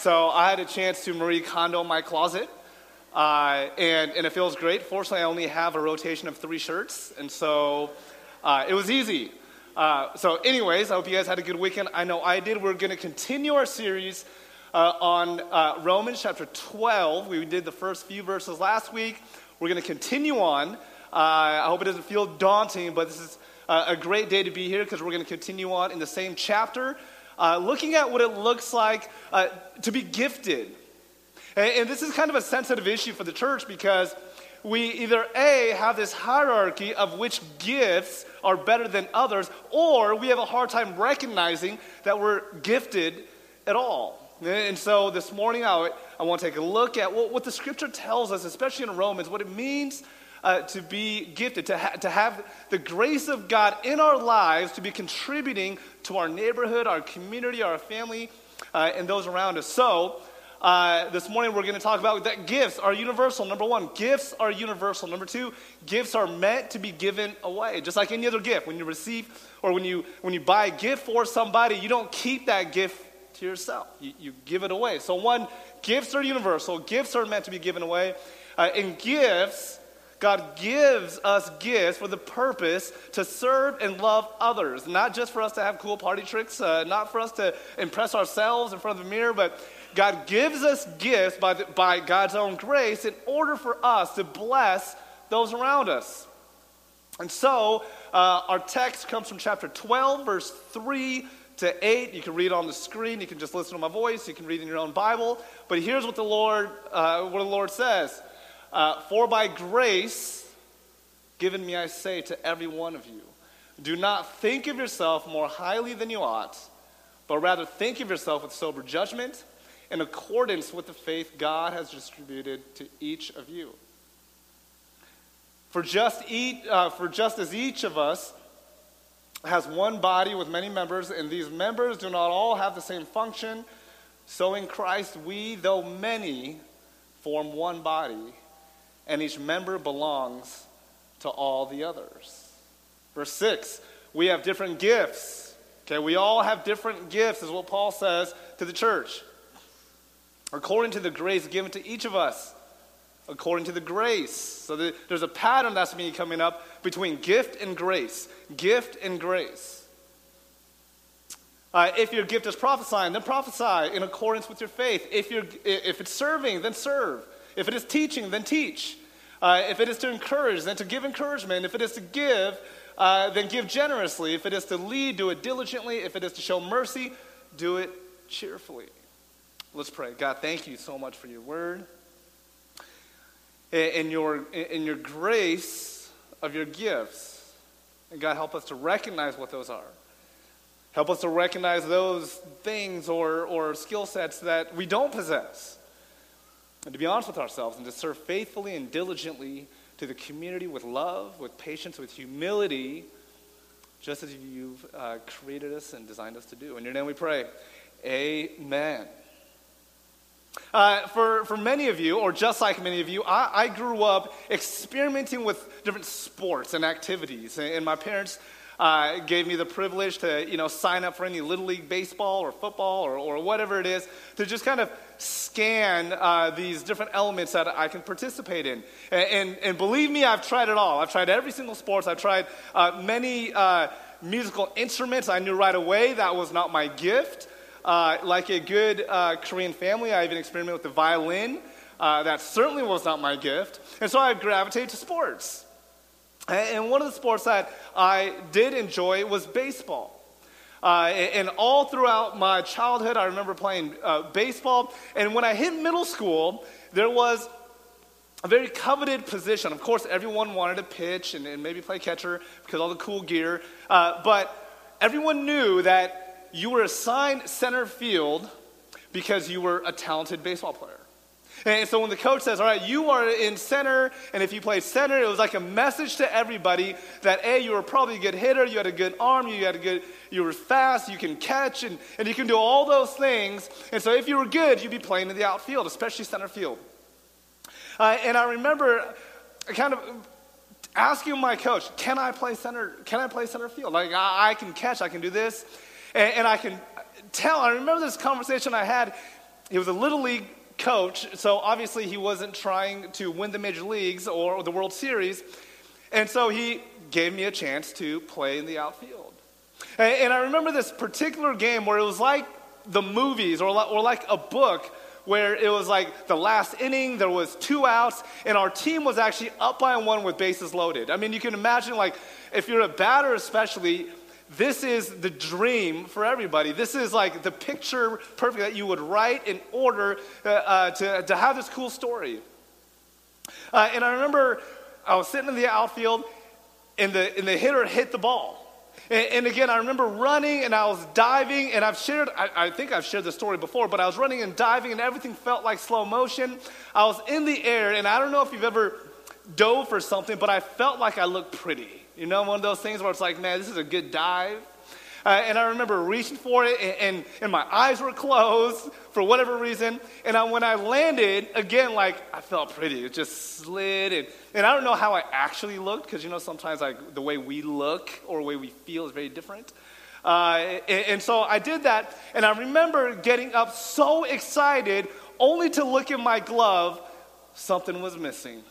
So I had a chance to Marie Kondo my closet, uh, and, and it feels great. Fortunately, I only have a rotation of three shirts, and so uh, it was easy. Uh, so, anyways, I hope you guys had a good weekend. I know I did. We're going to continue our series uh, on uh, Romans chapter 12. We did the first few verses last week. We're going to continue on. Uh, I hope it doesn't feel daunting, but this is a great day to be here because we're going to continue on in the same chapter, uh, looking at what it looks like uh, to be gifted. And, and this is kind of a sensitive issue for the church because we either A, have this hierarchy of which gifts are better than others, or we have a hard time recognizing that we're gifted at all. And so this morning, I, I want to take a look at what, what the scripture tells us, especially in Romans, what it means uh, to be gifted, to, ha- to have the grace of God in our lives, to be contributing to our neighborhood, our community, our family, uh, and those around us. So, uh, this morning we're going to talk about that gifts are universal. Number one, gifts are universal. Number two, gifts are meant to be given away, just like any other gift. When you receive or when you when you buy a gift for somebody, you don't keep that gift to yourself. You, you give it away. So one, gifts are universal. Gifts are meant to be given away, uh, and gifts God gives us gifts for the purpose to serve and love others, not just for us to have cool party tricks, uh, not for us to impress ourselves in front of the mirror, but God gives us gifts by, the, by God's own grace in order for us to bless those around us. And so, uh, our text comes from chapter 12, verse 3 to 8. You can read on the screen. You can just listen to my voice. You can read in your own Bible. But here's what the Lord, uh, what the Lord says. Uh, For by grace given me, I say to every one of you, do not think of yourself more highly than you ought, but rather think of yourself with sober judgment in accordance with the faith God has distributed to each of you. For just, eat, uh, for just as each of us has one body with many members, and these members do not all have the same function, so in Christ we, though many, form one body and each member belongs to all the others. Verse 6 we have different gifts. Okay, we all have different gifts, is what Paul says to the church. According to the grace given to each of us. According to the grace. So the, there's a pattern that's been coming up between gift and grace. Gift and grace. Uh, if your gift is prophesying, then prophesy in accordance with your faith. If, you're, if it's serving, then serve. If it is teaching, then teach. Uh, if it is to encourage, then to give encouragement. If it is to give, uh, then give generously. If it is to lead, do it diligently. If it is to show mercy, do it cheerfully. Let's pray. God, thank you so much for your word. In your, in your grace of your gifts. And God, help us to recognize what those are. Help us to recognize those things or, or skill sets that we don't possess and to be honest with ourselves and to serve faithfully and diligently to the community with love, with patience, with humility, just as you've uh, created us and designed us to do. In your name we pray. Amen. Uh, for, for many of you, or just like many of you, I, I grew up experimenting with different sports and activities. And, and my parents uh, gave me the privilege to, you know, sign up for any Little League baseball or football or, or whatever it is to just kind of scan uh, these different elements that I can participate in. And, and, and, believe me, I've tried it all. I've tried every single sports. I've tried uh, many uh, musical instruments. I knew right away that was not my gift. Uh, like a good uh, Korean family, I even experimented with the violin. that certainly was not my gift. And so I gravitated to sports. And one of the sports that I did enjoy was baseball. Uh, and all throughout my childhood, I remember playing uh, baseball. And when I hit middle school, there was a very coveted position. Of course, everyone wanted to pitch and, and maybe play catcher because all the cool gear. Uh, but everyone knew that you were assigned center field because you were a talented baseball player. And so when the coach says, All right, you are in center, and if you play center, it was like a message to everybody that A, you were probably a good hitter, you had a good arm, you had a good, you were fast, you can catch, and, and you can do all those things. And so if you were good, you'd be playing in the outfield, especially center field. Uh, and I remember kind of asking my coach, Can I play center? Can I play center field? Like I, I can catch, I can do this. And, and I can tell, I remember this conversation I had It was a little league coach, so obviously he wasn't trying to win the major leagues or the World Series. And so he gave me a chance to play in the outfield. And, and I remember this particular game where it was like the movies or, or like a book where it was like the last inning, there was two outs, and our team was actually up by one with bases loaded. I mean, you can imagine, like, if you're a batter especially, this is the dream for everybody. This is like the picture perfect that you would write in order uh, uh, to, to have this cool story. Uh, and I remember I was sitting in the outfield, and the, and the hitter hit the ball. And, and, again, I remember running and I was diving, and I've shared, I, I, think I've shared the story before, but I was running and diving, and everything felt like slow motion. I was in the air, and I don't know if you've ever dove for something, but I felt like I looked pretty. You know, one of those things where it's like, man, this is a good dive. Uh, and I remember reaching for it, and, and, and, my eyes were closed for whatever reason. And I, when I landed, again, like, I felt pretty. It just slid. And, and I don't know how I actually looked, because, you know, sometimes like the way we look or the way we feel is very different. Uh, and, and so I did that, and I remember getting up so excited, only to look in my glove, something was missing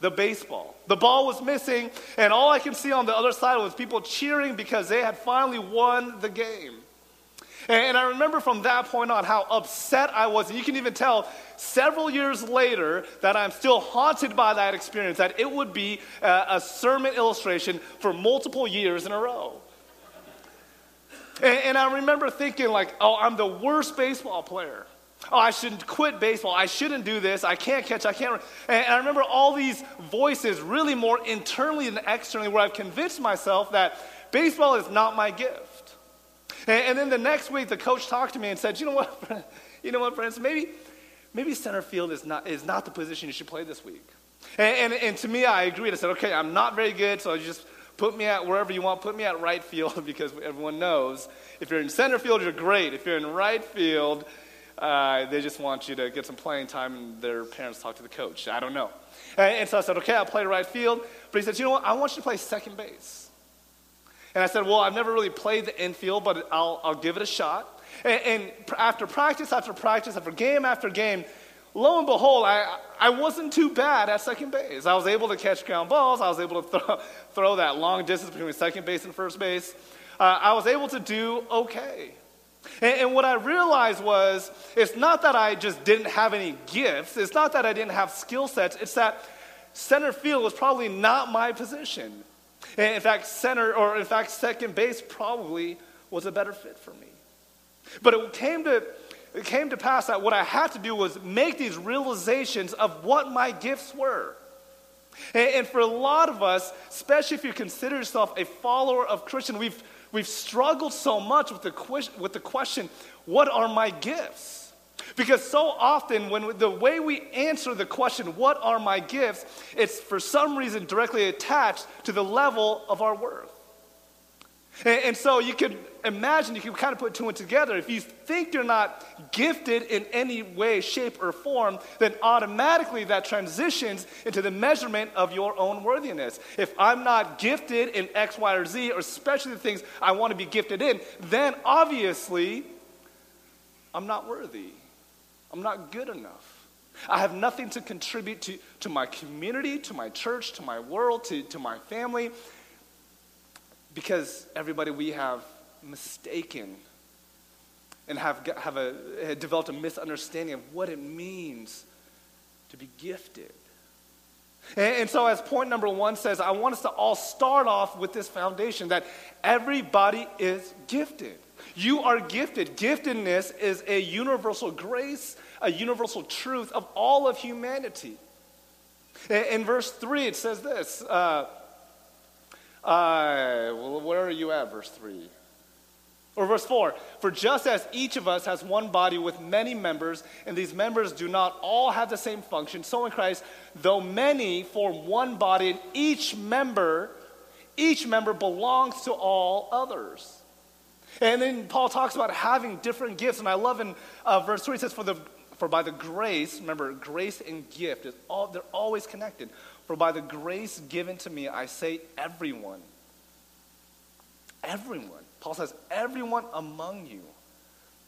the baseball. The ball was missing, and all I can see on the other side was people cheering because they had finally won the game. And, I remember from that point on how upset I was. And you can even tell several years later that I'm still haunted by that experience, that it would be a, sermon illustration for multiple years in a row. And I remember thinking, like, oh, I'm the worst baseball player. Oh, I shouldn't quit baseball. I shouldn't do this. I can't catch. I can't. And I remember all these voices, really more internally than externally, where I've convinced myself that baseball is not my gift. And, and then the next week, the coach talked to me and said, "You know what? you know what, friends? Maybe, maybe center field is not is not the position you should play this week." And, and, and to me, I agreed. I said, "Okay, I'm not very good, so just." Put me at wherever you want. Put me at right field because everyone knows if you're in center field, you're great. If you're in right field, uh, they just want you to get some playing time and their parents talk to the coach. I don't know. And, so I said, okay, I'll play right field. But he said, you know what? I want you to play second base. And I said, well, I've never really played the infield, but I'll, I'll give it a shot. And, and after practice after practice, after game after game, lo and behold, I, I wasn't too bad at second base. I was able to catch ground balls. I was able to throw, throw that long distance between second base and first base. Uh, I was able to do okay. And, and, what I realized was it's not that I just didn't have any gifts, it's not that I didn't have skill sets, it's that center field was probably not my position. And in fact, center, or in fact, second base probably was a better fit for me. But it came to, it came to pass that what I had to do was make these realizations of what my gifts were. And, for a lot of us, especially if you consider yourself a follower of Christian, we've We've struggled so much with the, with the question, what are my gifts? Because so often, when the way we answer the question, what are my gifts, it's for some reason directly attached to the level of our worth. And, and so you could imagine, you can kind of put two and together. If you think you're not gifted in any way, shape, or form, then automatically that transitions into the measurement of your own worthiness. If I'm not gifted in X, Y, or Z, or especially the things I want to be gifted in, then obviously I'm not worthy. I'm not good enough. I have nothing to contribute to, to my community, to my church, to my world, to, to my family, because everybody we have mistaken and have, have a, developed a misunderstanding of what it means to be gifted. And, and so, as point number one says, I want us to all start off with this foundation that everybody is gifted. You are gifted. Giftedness is a universal grace, a universal truth of all of humanity. In, in verse 3, it says this. Uh, uh, well, where are you at, verse 3? Or verse 4 For just as each of us has one body with many members, and these members do not all have the same function, so in Christ, though many form one body, and each member, each member belongs to all others. And then Paul talks about having different gifts, and I love in uh, verse 3 it says, For the for by the grace, remember, grace and gift is all they're always connected. For by the grace given to me, I say everyone. Everyone Paul says, everyone among you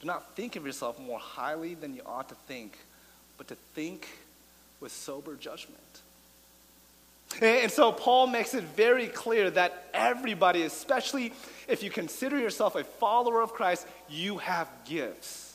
Do not think of yourself more highly than you ought to think, but to think with sober judgment. And so Paul makes it very clear that everybody, especially if you consider yourself a follower of Christ, you have gifts.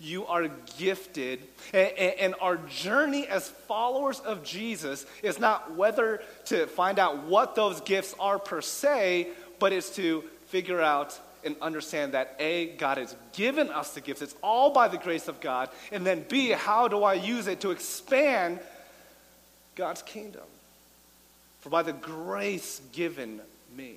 You are gifted. And our journey as followers of Jesus is not whether to find out what those gifts are per se, but it's to figure out and understand that A, God has given us the gifts. It's all by the grace of God. And then B, how do I use it to expand God's kingdom? For by the grace given me.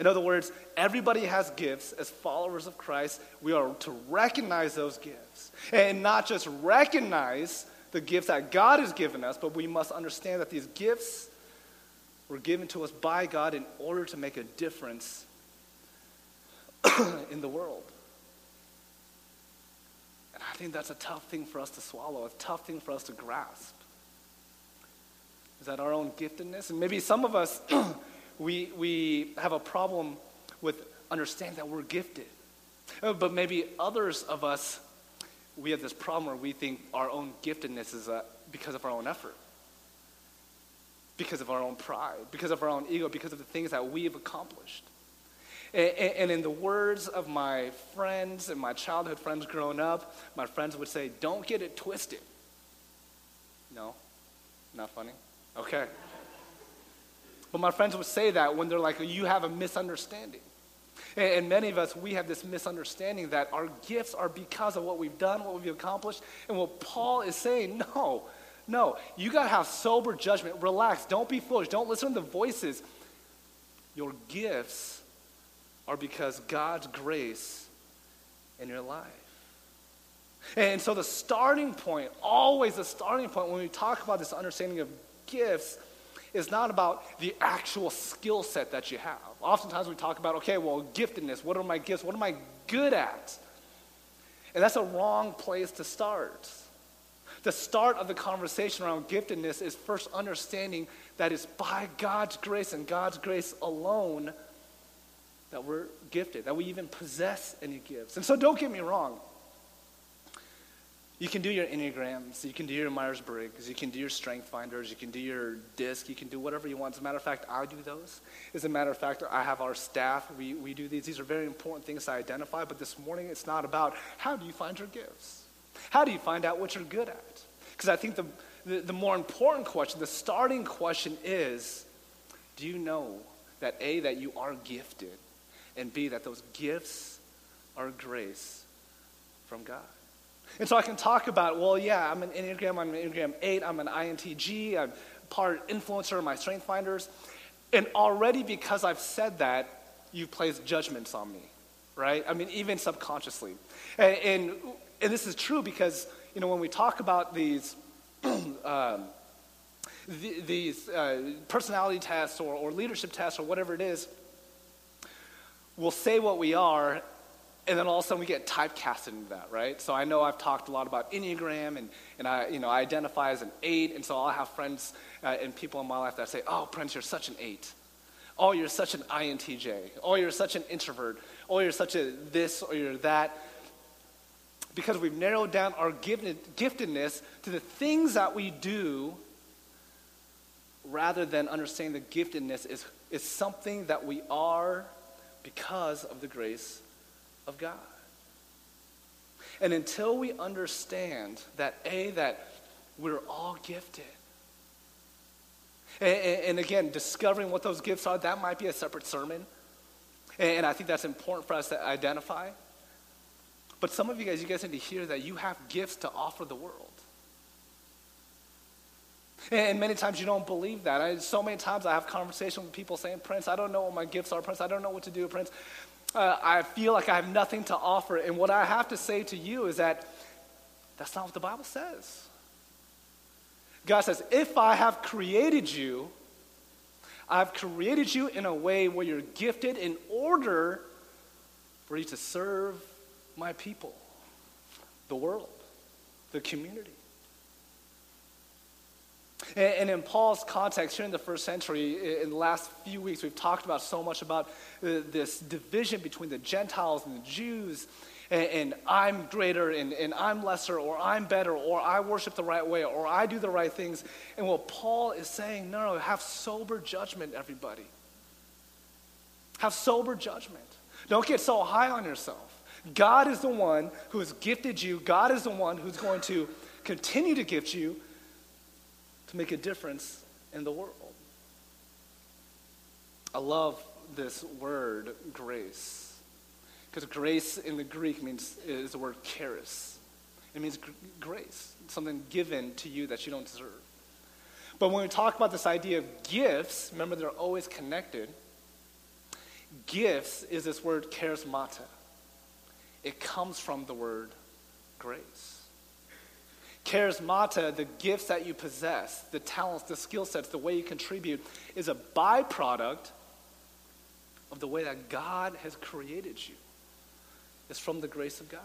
In other words, everybody has gifts. As followers of Christ, we are to recognize those gifts. And not just recognize the gifts that God has given us, but we must understand that these gifts were given to us by God in order to make a difference in the world. And I think that's a tough thing for us to swallow, a tough thing for us to grasp. Is that our own giftedness? And maybe some of us, we, we have a problem with understanding that we're gifted. Uh, but maybe others of us, we have this problem where we think our own giftedness is uh, because of our own effort, because of our own pride, because of our own ego, because of the things that we have accomplished. And in the words of my friends and my childhood friends growing up, my friends would say, Don't get it twisted. No? Not funny? Okay. But my friends would say that when they're like, You have a misunderstanding. And many of us, we have this misunderstanding that our gifts are because of what we've done, what we've accomplished. And what Paul is saying, no, no. You got to have sober judgment. Relax. Don't be foolish. Don't listen to the voices. Your gifts are because God's grace in your life. And so the starting point, always the starting point when we talk about this understanding of gifts, is not about the actual skill set that you have. Oftentimes we talk about, okay, well, giftedness, what are my gifts? What am I good at? And that's a wrong place to start. The start of the conversation around giftedness is first understanding that it's by God's grace and God's grace alone that we're gifted, that we even possess any gifts. And so don't get me wrong. You can do your Enneagrams, you can do your Myers Briggs, you can do your Strength Finders, you can do your DISC, you can do whatever you want. As a matter of fact, I do those. As a matter of fact, I have our staff, we, we do these. These are very important things to identify, but this morning it's not about how do you find your gifts? How do you find out what you're good at? Because I think the, the, the more important question, the starting question is do you know that A, that you are gifted? and B, that those gifts are grace from God. And so I can talk about, well, yeah, I'm an Enneagram, I'm an Enneagram 8, I'm an INTJ, I'm part influencer in my Strength Finders. And already because I've said that, you've placed judgments on me, right? I mean, even subconsciously. And, and, and this is true because, you know, when we talk about these, um, these uh, personality tests or, or leadership tests or whatever it is, we'll say what we are, and then all of a sudden we get typecasted into that, right? So I know I've talked a lot about Enneagram, and, and I, you know, I identify as an eight, and so I'll have friends uh, and people in my life that say, oh, Prince, you're such an eight. Oh, you're such an INTJ. Oh, you're such an introvert. Oh, you're such a this or you're that. Because we've narrowed down our giftedness to the things that we do rather than understanding the giftedness is, is something that we are because of the grace of God. And until we understand that, A, that we're all gifted, and, and, again, discovering what those gifts are, that might be a separate sermon. And I think that's important for us to identify. But some of you guys, you guys need to hear that you have gifts to offer the world. And many times you don't believe that. I, so many times I have conversations with people saying, Prince, I don't know what my gifts are, Prince. I don't know what to do, Prince. Uh, I feel like I have nothing to offer. And what I have to say to you is that that's not what the Bible says. God says, if I have created you, I've created you in a way where you're gifted in order for you to serve my people, the world, the community. And, in Paul's context, here in the first century, in the last few weeks, we've talked about so much about uh, this division between the Gentiles and the Jews. And, and I'm greater and, and I'm lesser, or I'm better, or I worship the right way, or I do the right things. And what Paul is saying, no, no, have sober judgment, everybody. Have sober judgment. Don't get so high on yourself. God is the one who has gifted you, God is the one who's going to continue to gift you to make a difference in the world. I love this word, grace. Because grace in the Greek means is the word charis. It means gr- grace, something given to you that you don't deserve. But when we talk about this idea of gifts, remember they're always connected. Gifts is this word charismata. It comes from the word grace. Charismata, the gifts that you possess, the talents, the skill sets, the way you contribute, is a byproduct of the way that God has created you. It's from the grace of God.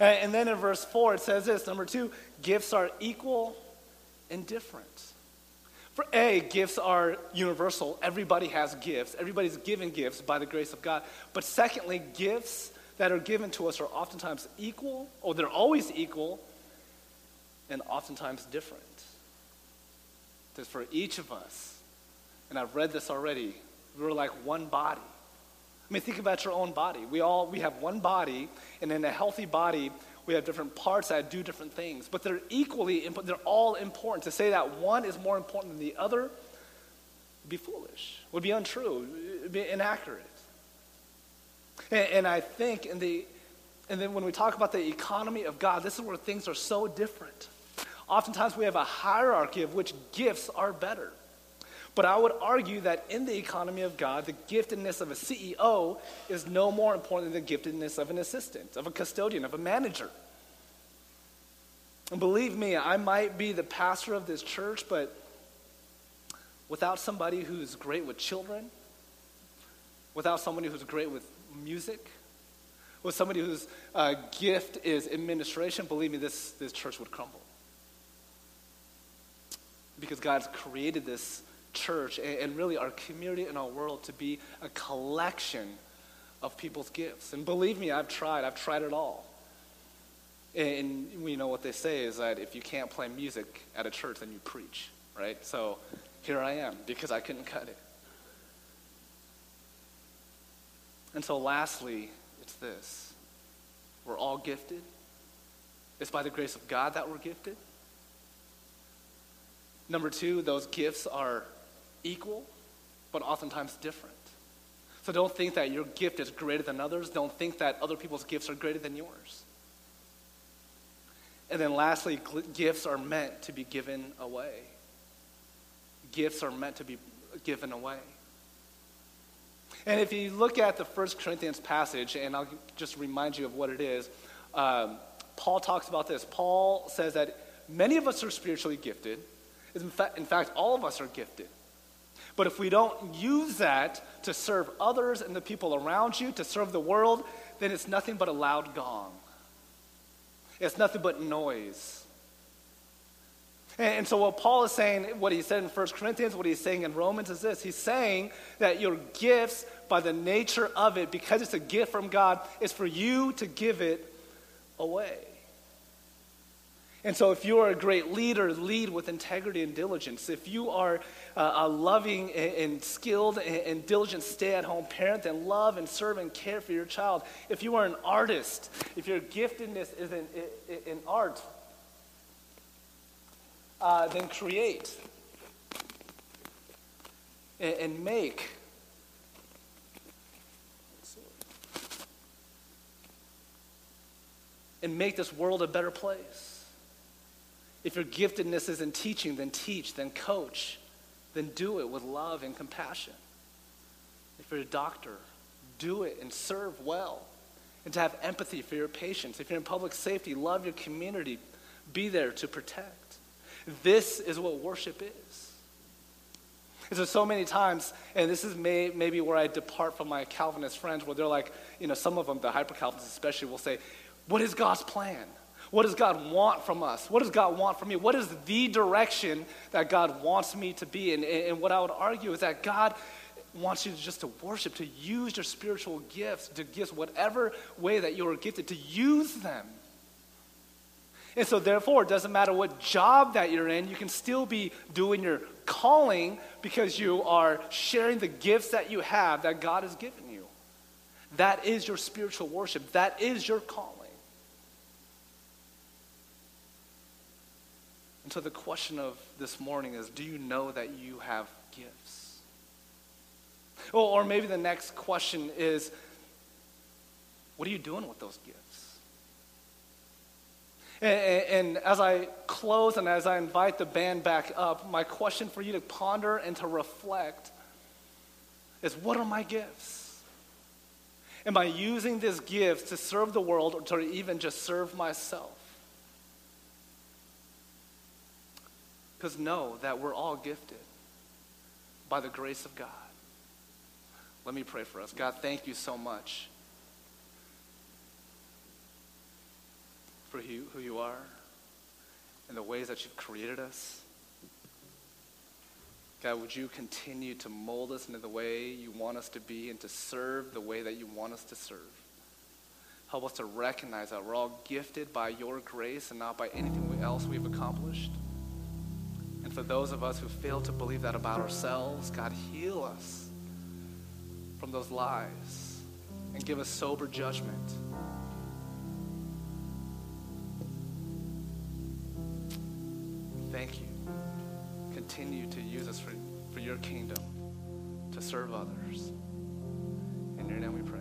And, then in verse 4, it says this number two, gifts are equal and different. For A, gifts are universal. Everybody has gifts. Everybody's given gifts by the grace of God. But secondly, gifts that are given to us are oftentimes equal, or they're always equal, and oftentimes different. Because for each of us, and I've read this already, we're like one body. I mean, think about your own body. We all we have one body, and in a healthy body, we have different parts that do different things, but they're equally important. they're all important. To say that one is more important than the other would be foolish, would be untrue, would be inaccurate. And, and I think in the, and then when we talk about the economy of God, this is where things are so different. Oftentimes we have a hierarchy of which gifts are better. But I would argue that in the economy of God, the giftedness of a CEO is no more important than the giftedness of an assistant, of a custodian, of a manager. And believe me, I might be the pastor of this church, but without somebody who's great with children, without somebody who's great with music, with somebody whose uh, gift is administration, believe me, this, this church would crumble. Because God's created this church and, and really our community and our world to be a collection of people's gifts. And believe me, I've tried. I've tried it all. And you know what they say is that if you can't play music at a church, then you preach, right? So here I am because I couldn't cut it. And so, lastly, it's this we're all gifted. It's by the grace of God that we're gifted. Number two, those gifts are equal, but oftentimes different. So don't think that your gift is greater than others. Don't think that other people's gifts are greater than yours. And then lastly, gifts are meant to be given away. Gifts are meant to be given away. And if you look at the First Corinthians passage, and I'll just remind you of what it is, um, Paul talks about this. Paul says that many of us are spiritually gifted. In fact, in fact, all of us are gifted. But if we don't use that to serve others and the people around you, to serve the world, then it's nothing but a loud gong. It's nothing but noise. And, so, what Paul is saying, what he said in 1 Corinthians, what he's saying in Romans is this He's saying that your gifts, by the nature of it, because it's a gift from God, is for you to give it away. And so, if you are a great leader, lead with integrity and diligence. If you are a loving and skilled and diligent stay at home parent, then love and serve and care for your child. If you are an artist, if your giftedness is in, in art, uh, then create and, and make. And make this world a better place. If your giftedness is in teaching, then teach, then coach, then do it with love and compassion. If you're a doctor, do it and serve well. And to have empathy for your patients. If you're in public safety, love your community. Be there to protect. This is what worship is. And so, so many times, and this is may, maybe where I depart from my Calvinist friends, where they're like, you know, some of them, the hyper Calvinists especially, will say, What is God's plan? What does God want from us? What does God want from me? What is the direction that God wants me to be in? And what I would argue is that God wants you to just to worship, to use your spiritual gifts, to gifts, whatever way that you are gifted, to use them. And so, therefore, it doesn't matter what job that you're in, you can still be doing your calling because you are sharing the gifts that you have that God has given you. That is your spiritual worship, that is your calling. And so, the question of this morning is do you know that you have gifts? Or, or maybe the next question is what are you doing with those gifts? And, and, as I close and as I invite the band back up, my question for you to ponder and to reflect is what are my gifts? Am I using these gifts to serve the world or to even just serve myself? Because know that we're all gifted by the grace of God. Let me pray for us. God, thank you so much for who, you are and the ways that you've created us. God, would you continue to mold us into the way you want us to be and to serve the way that you want us to serve? Help us to recognize that we're all gifted by your grace and not by anything else we've accomplished. For those of us who fail to believe that about ourselves, God, heal us from those lies and give us sober judgment. thank you. Continue to use us for, for your kingdom to serve others. In your name we pray.